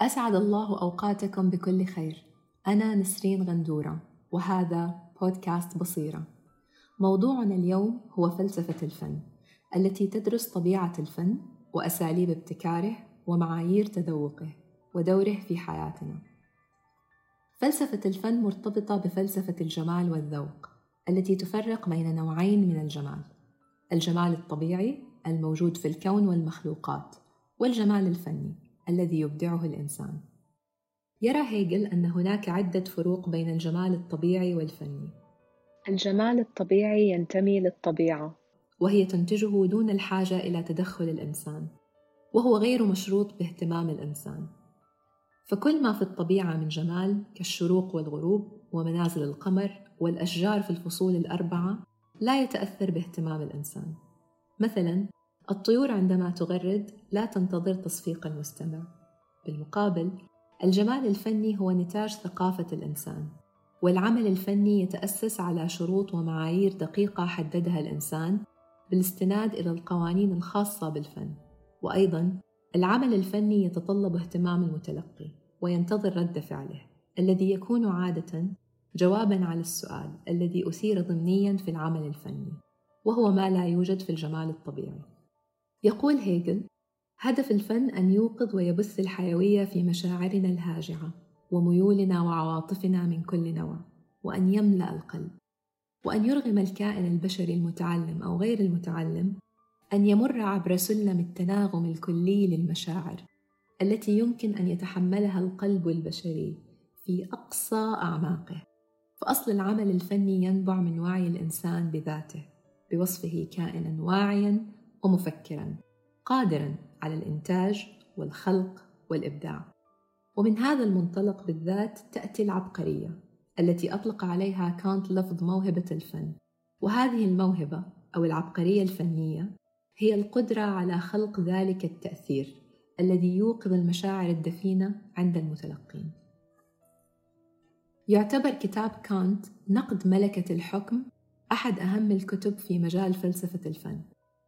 أسعد الله أوقاتكم بكل خير. أنا نسرين غندورة وهذا بودكاست بصيرة. موضوعنا اليوم هو فلسفة الفن التي تدرس طبيعة الفن وأساليب ابتكاره ومعايير تذوقه ودوره في حياتنا. فلسفة الفن مرتبطة بفلسفة الجمال والذوق التي تفرق بين نوعين من الجمال. الجمال الطبيعي الموجود في الكون والمخلوقات والجمال الفني. الذي يبدعه الإنسان. يرى هيجل أن هناك عدة فروق بين الجمال الطبيعي والفني. الجمال الطبيعي ينتمي للطبيعة. وهي تنتجه دون الحاجة إلى تدخل الإنسان. وهو غير مشروط باهتمام الإنسان. فكل ما في الطبيعة من جمال كالشروق والغروب ومنازل القمر والأشجار في الفصول الأربعة لا يتأثر باهتمام الإنسان. مثلا الطيور عندما تغرد لا تنتظر تصفيق المستمع. بالمقابل الجمال الفني هو نتاج ثقافة الإنسان والعمل الفني يتأسس على شروط ومعايير دقيقة حددها الإنسان بالاستناد إلى القوانين الخاصة بالفن. وأيضا العمل الفني يتطلب اهتمام المتلقي وينتظر رد فعله الذي يكون عادة جوابا على السؤال الذي أثير ضمنيا في العمل الفني وهو ما لا يوجد في الجمال الطبيعي. يقول هيجل هدف الفن أن يوقظ ويبث الحيوية في مشاعرنا الهاجعة وميولنا وعواطفنا من كل نوع وأن يملأ القلب وأن يرغم الكائن البشري المتعلم أو غير المتعلم أن يمر عبر سلم التناغم الكلي للمشاعر التي يمكن أن يتحملها القلب البشري في أقصى أعماقه. فأصل العمل الفني ينبع من وعي الإنسان بذاته بوصفه كائنا واعيا ومفكرا قادرا على الإنتاج والخلق والإبداع ومن هذا المنطلق بالذات تأتي العبقرية التي أطلق عليها كانت لفظ موهبة الفن وهذه الموهبة أو العبقرية الفنية هي القدرة على خلق ذلك التأثير الذي يوقظ المشاعر الدفينة عند المتلقين. يعتبر كتاب كانت نقد ملكة الحكم أحد أهم الكتب في مجال فلسفة الفن.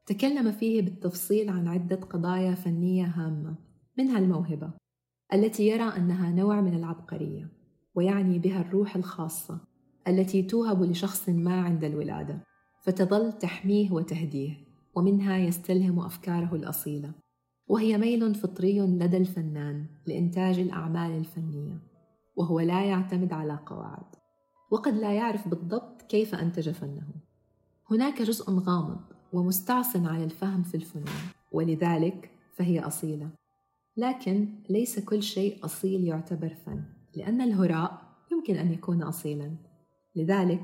تكلم فيه بالتفصيل عن عدة قضايا فنية هامة، منها الموهبة، التي يرى أنها نوع من العبقرية، ويعني بها الروح الخاصة التي توهب لشخص ما عند الولادة، فتظل تحميه وتهديه، ومنها يستلهم أفكاره الأصيلة. وهي ميل فطري لدى الفنان لإنتاج الأعمال الفنية وهو لا يعتمد على قواعد وقد لا يعرف بالضبط كيف أنتج فنه هناك جزء غامض ومستعصٍ على الفهم في الفنون ولذلك فهي أصيلة. لكن ليس كل شيء أصيل يعتبر فن لأن الهراء يمكن أن يكون أصيلا. لذلك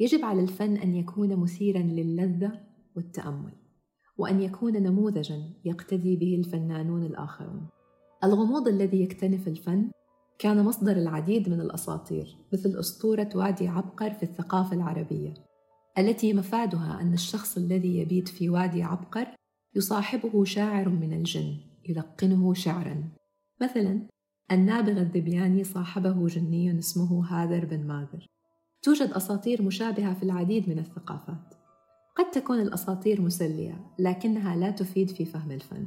يجب على الفن أن يكون مثيرا للذة والتأمل وأن يكون نموذجا يقتدي به الفنانون الآخرون. الغموض الذي يكتنف الفن كان مصدر العديد من الأساطير مثل أسطورة وادي عبقر في الثقافة العربية. التي مفادها أن الشخص الذي يبيت في وادي عبقر يصاحبه شاعر من الجن يلقنه شعرا. مثلا النابغة الذبياني صاحبه جني اسمه هاذر بن ماذر. توجد أساطير مشابهة في العديد من الثقافات. قد تكون الأساطير مسلية لكنها لا تفيد في فهم الفن.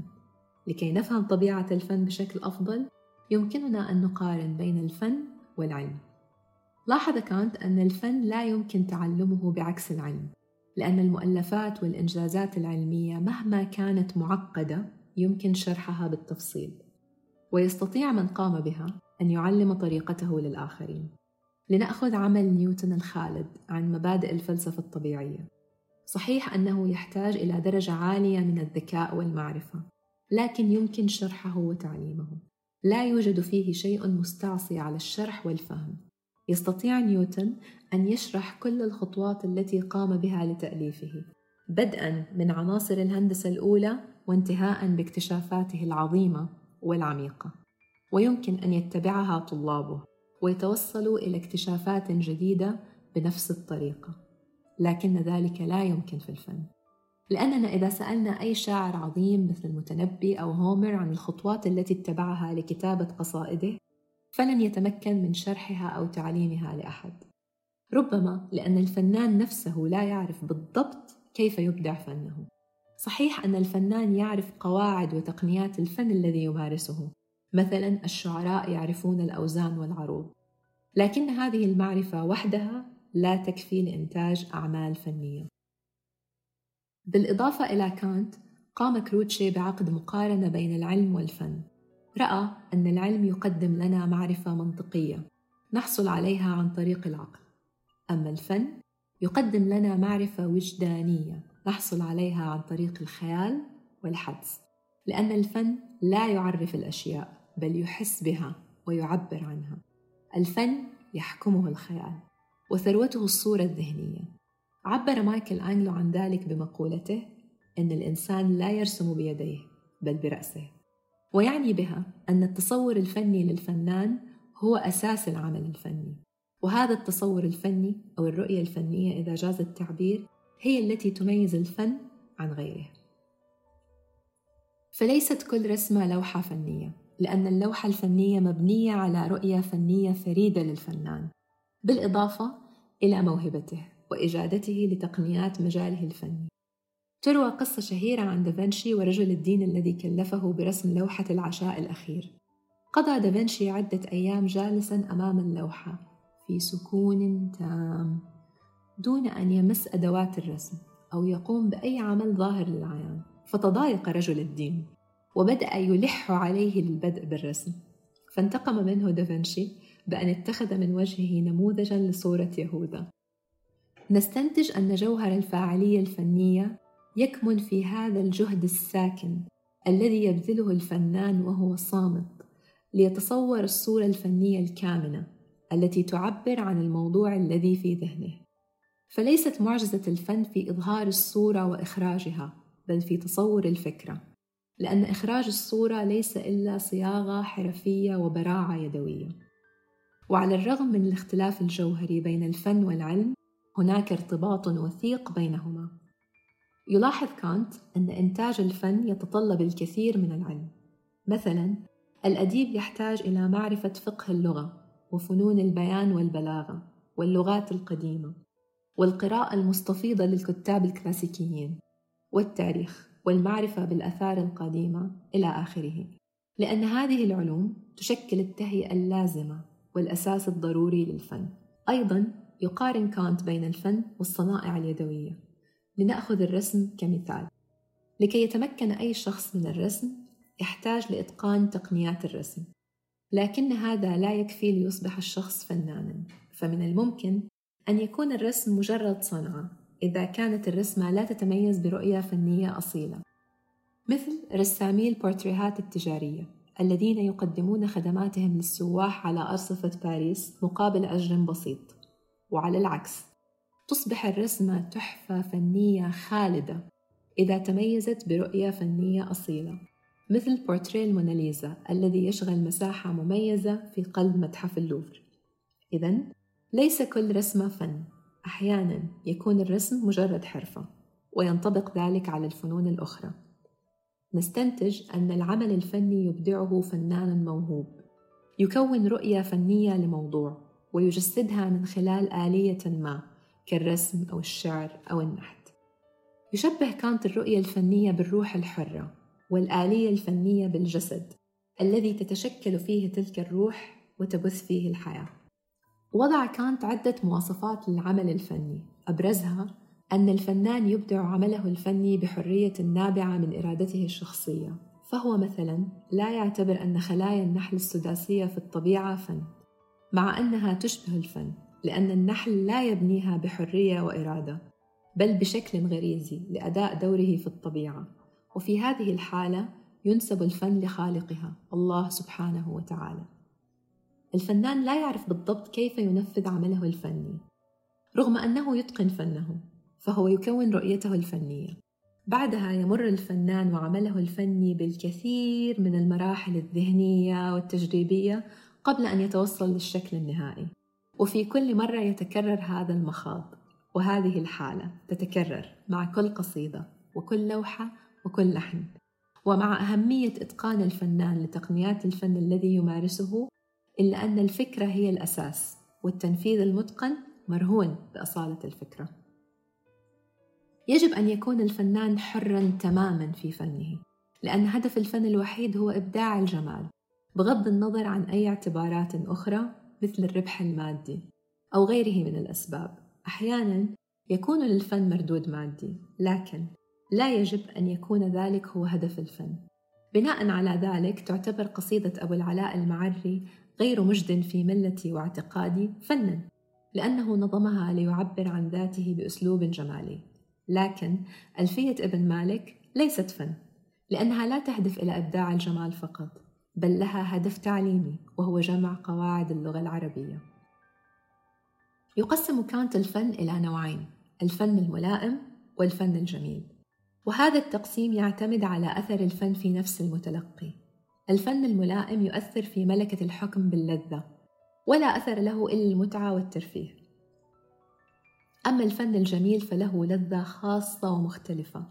لكي نفهم طبيعة الفن بشكل أفضل يمكننا أن نقارن بين الفن والعلم. لاحظ كانت أن الفن لا يمكن تعلمه بعكس العلم لأن المؤلفات والإنجازات العلمية مهما كانت معقدة يمكن شرحها بالتفصيل ويستطيع من قام بها أن يعلم طريقته للآخرين. لنأخذ عمل نيوتن الخالد عن مبادئ الفلسفة الطبيعية. صحيح أنه يحتاج إلى درجة عالية من الذكاء والمعرفة لكن يمكن شرحه وتعليمه. لا يوجد فيه شيء مستعصي على الشرح والفهم. يستطيع نيوتن أن يشرح كل الخطوات التي قام بها لتأليفه بدءا من عناصر الهندسة الأولى وانتهاء باكتشافاته العظيمة والعميقة. ويمكن أن يتبعها طلابه ويتوصلوا إلى اكتشافات جديدة بنفس الطريقة. لكن ذلك لا يمكن في الفن. لأننا إذا سألنا أي شاعر عظيم مثل المتنبي أو هومر عن الخطوات التي اتبعها لكتابة قصائده فلن يتمكن من شرحها أو تعليمها لأحد. ربما لأن الفنان نفسه لا يعرف بالضبط كيف يبدع فنه. صحيح أن الفنان يعرف قواعد وتقنيات الفن الذي يمارسه مثلا الشعراء يعرفون الأوزان والعروض. لكن هذه المعرفة وحدها لا تكفي لإنتاج أعمال فنية. بالإضافة إلى كانت قام كروتشي بعقد مقارنة بين العلم والفن. رأى أن العلم يقدم لنا معرفة منطقية نحصل عليها عن طريق العقل. أما الفن يقدم لنا معرفة وجدانية نحصل عليها عن طريق الخيال والحدس. لأن الفن لا يعرف الأشياء بل يحس بها ويعبر عنها. الفن يحكمه الخيال وثروته الصورة الذهنية. عبر مايكل أنجلو عن ذلك بمقولته أن الإنسان لا يرسم بيديه بل برأسه. ويعني بها أن التصور الفني للفنان هو أساس العمل الفني. وهذا التصور الفني أو الرؤية الفنية إذا جاز التعبير هي التي تميز الفن عن غيره. فليست كل رسمة لوحة فنية لأن اللوحة الفنية مبنية على رؤية فنية فريدة للفنان بالإضافة إلى موهبته وإجادته لتقنيات مجاله الفني. تروى قصة شهيرة عن دافنشي ورجل الدين الذي كلفه برسم لوحة العشاء الأخير. قضى دافنشي عدة أيام جالسا أمام اللوحة في سكون تام دون أن يمس أدوات الرسم أو يقوم بأي عمل ظاهر للعيان فتضايق رجل الدين وبدأ يلح عليه للبدء بالرسم. فانتقم منه دافنشي بأن اتخذ من وجهه نموذجا لصورة يهوذا. نستنتج أن جوهر الفاعلية الفنية يكمن في هذا الجهد الساكن الذي يبذله الفنان وهو صامت ليتصور الصورة الفنية الكامنة التي تعبر عن الموضوع الذي في ذهنه. فليست معجزة الفن في إظهار الصورة وإخراجها بل في تصور الفكرة لأن إخراج الصورة ليس إلا صياغة حرفية وبراعة يدوية. وعلى الرغم من الاختلاف الجوهري بين الفن والعلم هناك ارتباط وثيق بينهما. يلاحظ كانت أن إنتاج الفن يتطلب الكثير من العلم. مثلا الأديب يحتاج إلى معرفة فقه اللغة وفنون البيان والبلاغة واللغات القديمة والقراءة المستفيضة للكتاب الكلاسيكيين والتاريخ والمعرفة بالآثار القديمة إلى آخره. لأن هذه العلوم تشكل التهيئة اللازمة والأساس الضروري للفن. أيضا يقارن كانت بين الفن والصنائع اليدوية. لنأخذ الرسم كمثال. لكي يتمكن أي شخص من الرسم يحتاج لإتقان تقنيات الرسم. لكن هذا لا يكفي ليصبح الشخص فنانا. فمن الممكن أن يكون الرسم مجرد صنعة إذا كانت الرسمة لا تتميز برؤية فنية أصيلة. مثل رسامي البورتريهات التجارية الذين يقدمون خدماتهم للسواح على أرصفة باريس مقابل أجر بسيط. وعلى العكس تصبح الرسمة تحفة فنية خالدة إذا تميزت برؤية فنية أصيلة مثل بورتريه الموناليزا الذي يشغل مساحة مميزة في قلب متحف اللوفر. إذا ليس كل رسمة فن أحيانا يكون الرسم مجرد حرفة وينطبق ذلك على الفنون الأخرى. نستنتج أن العمل الفني يبدعه فنان موهوب. يكون رؤية فنية لموضوع ويجسدها من خلال آلية ما. كالرسم أو الشعر أو النحت. يشبه كانت الرؤية الفنية بالروح الحرة والآلية الفنية بالجسد الذي تتشكل فيه تلك الروح وتبث فيه الحياة. وضع كانت عدة مواصفات للعمل الفني. أبرزها أن الفنان يبدع عمله الفني بحرية نابعة من إرادته الشخصية. فهو مثلا لا يعتبر أن خلايا النحل السداسية في الطبيعة فن مع أنها تشبه الفن. لأن النحل لا يبنيها بحرية وإرادة بل بشكل غريزي لأداء دوره في الطبيعة. وفي هذه الحالة ينسب الفن لخالقها الله سبحانه وتعالى. الفنان لا يعرف بالضبط كيف ينفذ عمله الفني رغم أنه يتقن فنه فهو يكون رؤيته الفنية. بعدها يمر الفنان وعمله الفني بالكثير من المراحل الذهنية والتجريبية قبل أن يتوصل للشكل النهائي. وفي كل مرة يتكرر هذا المخاض وهذه الحالة تتكرر مع كل قصيدة وكل لوحة وكل لحن. ومع أهمية إتقان الفنان لتقنيات الفن الذي يمارسه إلا أن الفكرة هي الأساس والتنفيذ المتقن مرهون بأصالة الفكرة. يجب أن يكون الفنان حرا تماما في فنه لأن هدف الفن الوحيد هو إبداع الجمال بغض النظر عن أي اعتبارات أخرى مثل الربح المادي أو غيره من الأسباب. أحيانا يكون للفن مردود مادي لكن لا يجب أن يكون ذلك هو هدف الفن. بناء على ذلك تعتبر قصيدة أبو العلاء المعري غير مجد في ملتي واعتقادي فنا لأنه نظمها ليعبر عن ذاته بأسلوب جمالي. لكن ألفية ابن مالك ليست فن لأنها لا تهدف إلى إبداع الجمال فقط. بل لها هدف تعليمي وهو جمع قواعد اللغة العربية. يقسم كانت الفن إلى نوعين الفن الملائم والفن الجميل. وهذا التقسيم يعتمد على أثر الفن في نفس المتلقي. الفن الملائم يؤثر في ملكة الحكم باللذة ولا أثر له إلا المتعة والترفيه. أما الفن الجميل فله لذة خاصة ومختلفة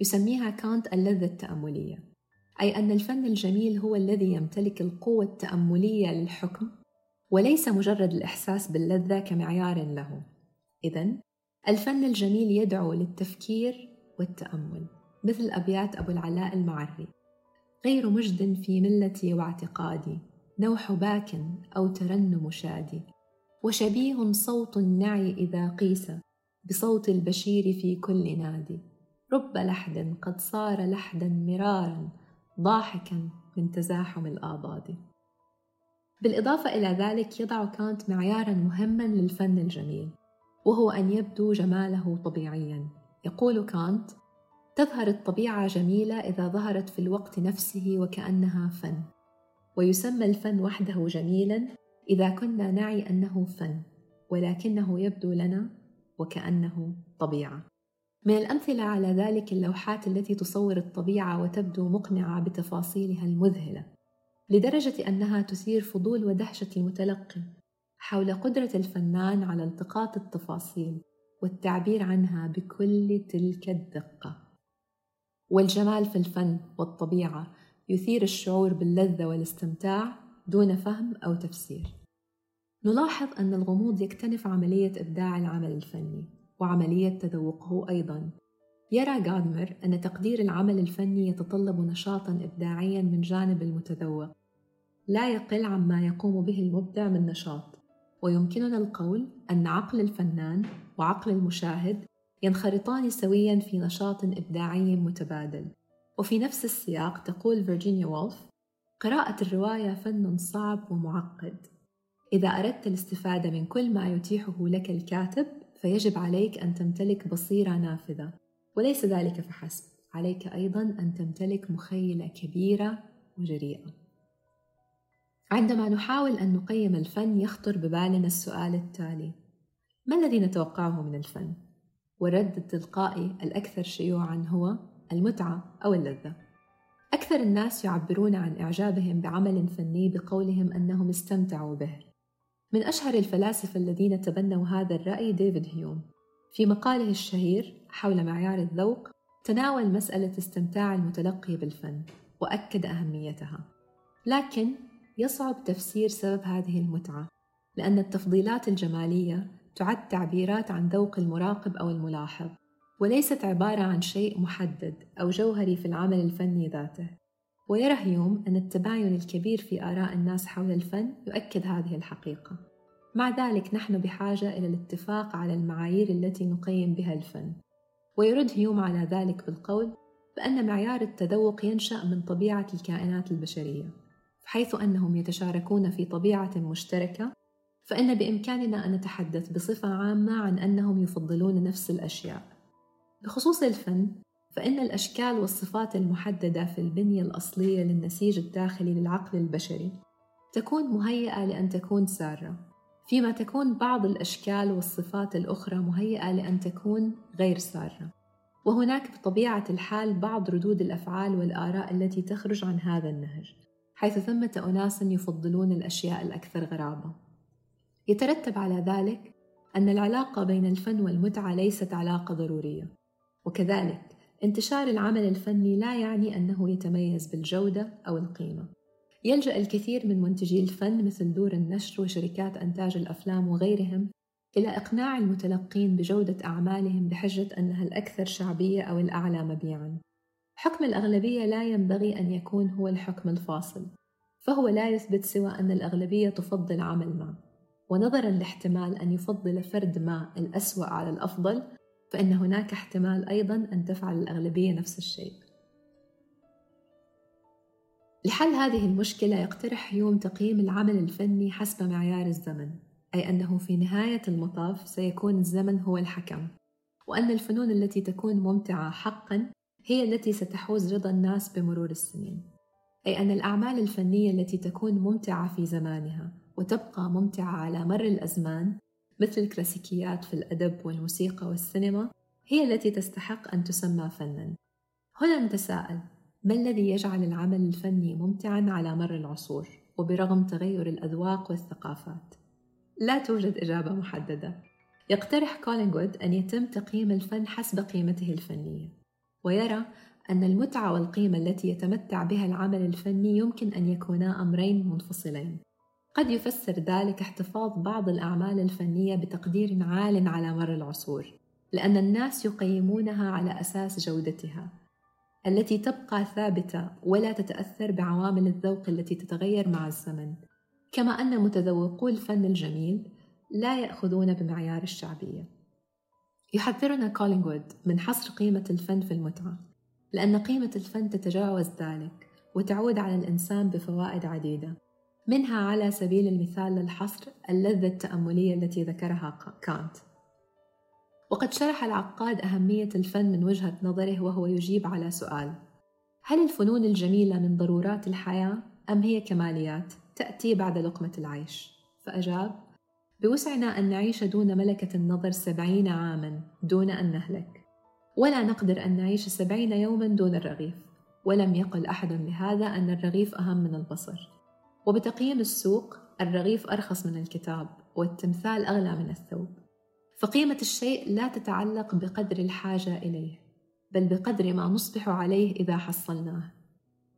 يسميها كانت اللذة التأملية. أي أن الفن الجميل هو الذي يمتلك القوة التأملية للحكم وليس مجرد الإحساس باللذة كمعيار له. إذا الفن الجميل يدعو للتفكير والتأمل مثل أبيات أبو العلاء المعري. غير مجد في ملتي واعتقادي نوح باك أو ترنم شادي. وشبيه صوت النعي إذا قيس بصوت البشير في كل نادي. رب لحد قد صار لحدا مرارا ضاحكا من تزاحم الآضاد بالإضافة إلى ذلك يضع كانت معيارا مهما للفن الجميل وهو أن يبدو جماله طبيعيا. يقول كانت تظهر الطبيعة جميلة إذا ظهرت في الوقت نفسه وكأنها فن ويسمى الفن وحده جميلا إذا كنا نعي أنه فن ولكنه يبدو لنا وكأنه طبيعة. من الأمثلة على ذلك اللوحات التي تصور الطبيعة وتبدو مقنعة بتفاصيلها المذهلة لدرجة أنها تثير فضول ودهشة المتلقي حول قدرة الفنان على التقاط التفاصيل والتعبير عنها بكل تلك الدقة. والجمال في الفن والطبيعة يثير الشعور باللذة والاستمتاع دون فهم أو تفسير. نلاحظ أن الغموض يكتنف عملية إبداع العمل الفني. وعملية تذوقه أيضا. يرى غادمر أن تقدير العمل الفني يتطلب نشاطا إبداعيا من جانب المتذوق. لا يقل عما يقوم به المبدع من نشاط. ويمكننا القول أن عقل الفنان وعقل المشاهد ينخرطان سويا في نشاط إبداعي متبادل. وفي نفس السياق تقول فيرجينيا وولف قراءة الرواية فن صعب ومعقد. إذا أردت الاستفادة من كل ما يتيحه لك الكاتب فيجب عليك أن تمتلك بصيرة نافذة وليس ذلك فحسب. عليك أيضا أن تمتلك مخيلة كبيرة وجريئة. عندما نحاول أن نقيم الفن يخطر ببالنا السؤال التالي ما الذي نتوقعه من الفن؟ والرد التلقائي الأكثر شيوعا هو المتعة أو اللذة. أكثر الناس يعبرون عن إعجابهم بعمل فني بقولهم أنهم استمتعوا به. من أشهر الفلاسفة الذين تبنوا هذا الرأي ديفيد هيوم. في مقاله الشهير حول معيار الذوق تناول مسألة استمتاع المتلقي بالفن وأكد أهميتها. لكن يصعب تفسير سبب هذه المتعة لأن التفضيلات الجمالية تعد تعبيرات عن ذوق المراقب أو الملاحظ وليست عبارة عن شيء محدد أو جوهري في العمل الفني ذاته. ويرى هيوم أن التباين الكبير في آراء الناس حول الفن يؤكد هذه الحقيقة. مع ذلك نحن بحاجة إلى الاتفاق على المعايير التي نقيم بها الفن. ويرد هيوم على ذلك بالقول بأن معيار التذوق ينشأ من طبيعة الكائنات البشرية. حيث أنهم يتشاركون في طبيعة مشتركة فإن بإمكاننا أن نتحدث بصفة عامة عن أنهم يفضلون نفس الأشياء. بخصوص الفن فإن الأشكال والصفات المحددة في البنية الأصلية للنسيج الداخلي للعقل البشري تكون مهيئة لأن تكون سارة فيما تكون بعض الأشكال والصفات الأخرى مهيئة لأن تكون غير سارة. وهناك بطبيعة الحال بعض ردود الأفعال والآراء التي تخرج عن هذا النهج حيث ثمة أناس يفضلون الأشياء الأكثر غرابة. يترتب على ذلك أن العلاقة بين الفن والمتعة ليست علاقة ضرورية وكذلك انتشار العمل الفني لا يعني أنه يتميز بالجودة أو القيمة يلجأ الكثير من منتجي الفن مثل دور النشر وشركات إنتاج الأفلام وغيرهم إلى إقناع المتلقين بجودة أعمالهم بحجة أنها الأكثر شعبية أو الأعلى مبيعًا. حكم الأغلبية لا ينبغي أن يكون هو الحكم الفاصل، فهو لا يثبت سوى أن الأغلبية تفضل عمل ما ونظرا لاحتمال أن يفضل فرد ما الأسوأ على الأفضل فإن هناك احتمال أيضا أن تفعل الأغلبية نفس الشيء. لحل هذه المشكلة يقترح هيوم تقييم العمل الفني حسب معيار الزمن أي أنه في نهاية المطاف سيكون الزمن هو الحكم وأن الفنون التي تكون ممتعة حقا هي التي ستحوز رضا الناس بمرور السنين أي أن الأعمال الفنية التي تكون ممتعة في زمانها وتبقى ممتعة على مر الأزمان مثل الكلاسيكيات في الأدب والموسيقى والسينما هي التي تستحق أن تسمى فناً. هنا نتساءل ما الذي يجعل العمل الفني ممتعاً على مر العصور وبرغم تغير الأذواق والثقافات؟ لا توجد إجابة محددة. يقترح كولينغوود أن يتم تقييم الفن حسب قيمته الفنية، ويرى أن المتعة والقيمة التي يتمتع بها العمل الفني يمكن أن يكونا أمرين منفصلين. قد يفسر ذلك احتفاظ بعض الأعمال الفنية بتقدير عال على مر العصور، لأن الناس يقيمونها على أساس جودتها، التي تبقى ثابتة ولا تتأثر بعوامل الذوق التي تتغير مع الزمن، كما أن متذوقو الفن الجميل لا يأخذون بمعيار الشعبية. يحذرنا كولينغوود من حصر قيمة الفن في المتعة، لأن قيمة الفن تتجاوز ذلك وتعود على الإنسان بفوائد عديدة. منها على سبيل المثال للحصر اللذة التأملية التي ذكرها كانت. وقد شرح العقاد أهمية الفن من وجهة نظره وهو يجيب على سؤال. هل الفنون الجميلة من ضرورات الحياة أم هي كماليات؟ تأتي بعد لقمة العيش؟ فأجاب بوسعنا أن نعيش دون ملكة النظر سبعين عاما دون أن نهلك. ولا نقدر أن نعيش سبعين يوما دون الرغيف. ولم يقل أحد بهذا أن الرغيف أهم من البصر. وبتقييم السوق الرغيف أرخص من الكتاب والتمثال أغلى من الثوب. فقيمة الشيء لا تتعلق بقدر الحاجة إليه بل بقدر ما نصبح عليه إذا حصلناه.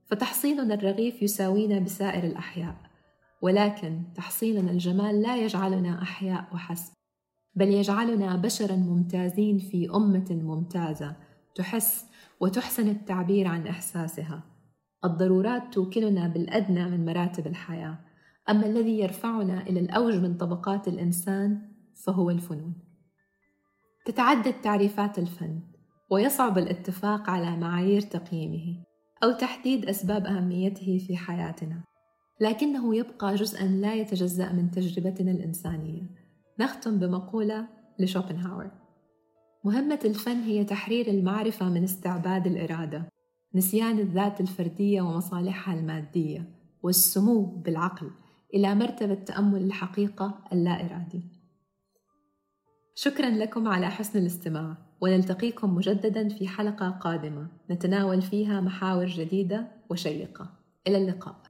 فتحصيلنا الرغيف يساوينا بسائر الأحياء ولكن تحصيلنا الجمال لا يجعلنا أحياء وحسب بل يجعلنا بشرا ممتازين في أمة ممتازة تحس وتحسن التعبير عن إحساسها. الضرورات توكلنا بالأدنى من مراتب الحياة. أما الذي يرفعنا إلى الأوج من طبقات الإنسان فهو الفنون. تتعدد تعريفات الفن ويصعب الاتفاق على معايير تقييمه أو تحديد أسباب أهميته في حياتنا. لكنه يبقى جزءا لا يتجزأ من تجربتنا الإنسانية. نختم بمقولة لشوبنهاور. مهمة الفن هي تحرير المعرفة من استعباد الإرادة. نسيان الذات الفردية ومصالحها المادية والسمو بالعقل إلى مرتبة تأمل الحقيقة اللا إرادي شكرا لكم على حسن الاستماع ونلتقيكم مجددا في حلقة قادمة. نتناول فيها محاور جديدة وشيقة. إلى اللقاء.